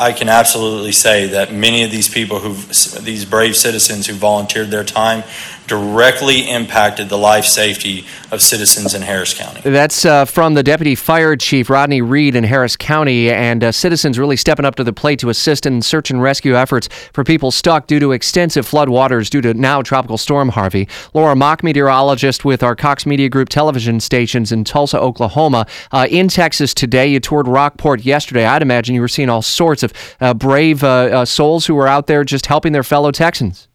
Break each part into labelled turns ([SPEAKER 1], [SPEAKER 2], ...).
[SPEAKER 1] I can absolutely say that many of these people who, these brave citizens who volunteered their time, directly impacted the life safety of citizens in Harris County.
[SPEAKER 2] That's uh, from the Deputy Fire Chief Rodney Reed in Harris County, and uh, citizens really stepping up to the plate to assist in search and rescue efforts for people stuck due to extensive flood waters due to now Tropical Storm Harvey. Laura Mock, meteorologist with our Cox Media Group television stations in Tulsa, Oklahoma. Uh, in Texas today, you toured Rockport yesterday. I'd imagine you were seeing all sorts of uh, brave uh, uh, souls who were out there just helping their fellow Texans.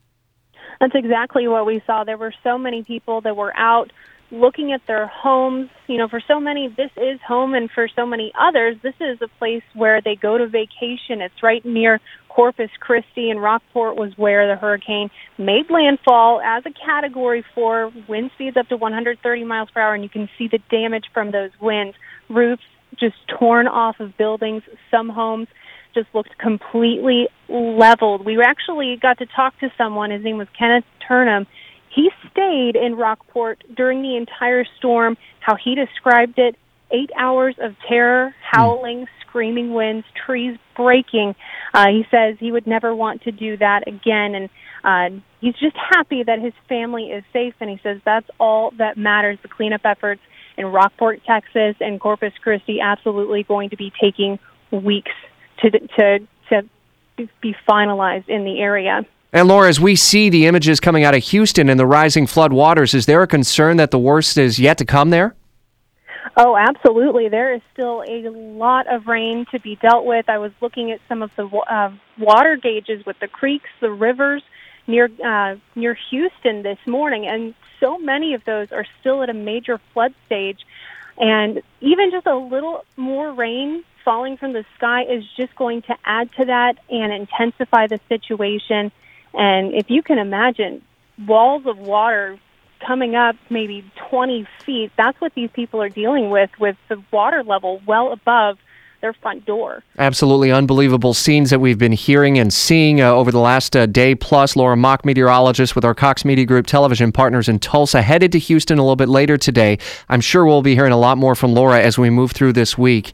[SPEAKER 3] That's exactly what we saw. There were so many people that were out looking at their homes. You know, for so many, this is home, and for so many others, this is a place where they go to vacation. It's right near Corpus Christi, and Rockport was where the hurricane made landfall as a Category 4, wind speeds up to 130 miles per hour, and you can see the damage from those winds. Roofs just torn off of buildings, some homes just looked completely leveled. We actually got to talk to someone. His name was Kenneth Turnham. He stayed in Rockport during the entire storm. How he described it: eight hours of terror, howling, screaming winds, trees breaking. Uh, he says he would never want to do that again, and uh, he's just happy that his family is safe. And he says that's all that matters. The cleanup efforts in Rockport, Texas, and Corpus Christi absolutely going to be taking weeks to to to be finalized in the area.
[SPEAKER 2] And Laura, as we see the images coming out of Houston and the rising flood waters, is there a concern that the worst is yet to come there?
[SPEAKER 3] Oh, absolutely. There is still a lot of rain to be dealt with. I was looking at some of the uh, water gauges with the creeks, the rivers near uh, near Houston this morning, and so many of those are still at a major flood stage. And even just a little more rain falling from the sky is just going to add to that and intensify the situation. And if you can imagine walls of water coming up maybe 20 feet, that's what these people are dealing with, with the water level well above their front door.
[SPEAKER 2] Absolutely unbelievable scenes that we've been hearing and seeing uh, over the last uh, day plus. Laura Mock, meteorologist with our Cox Media Group television partners in Tulsa, headed to Houston a little bit later today. I'm sure we'll be hearing a lot more from Laura as we move through this week.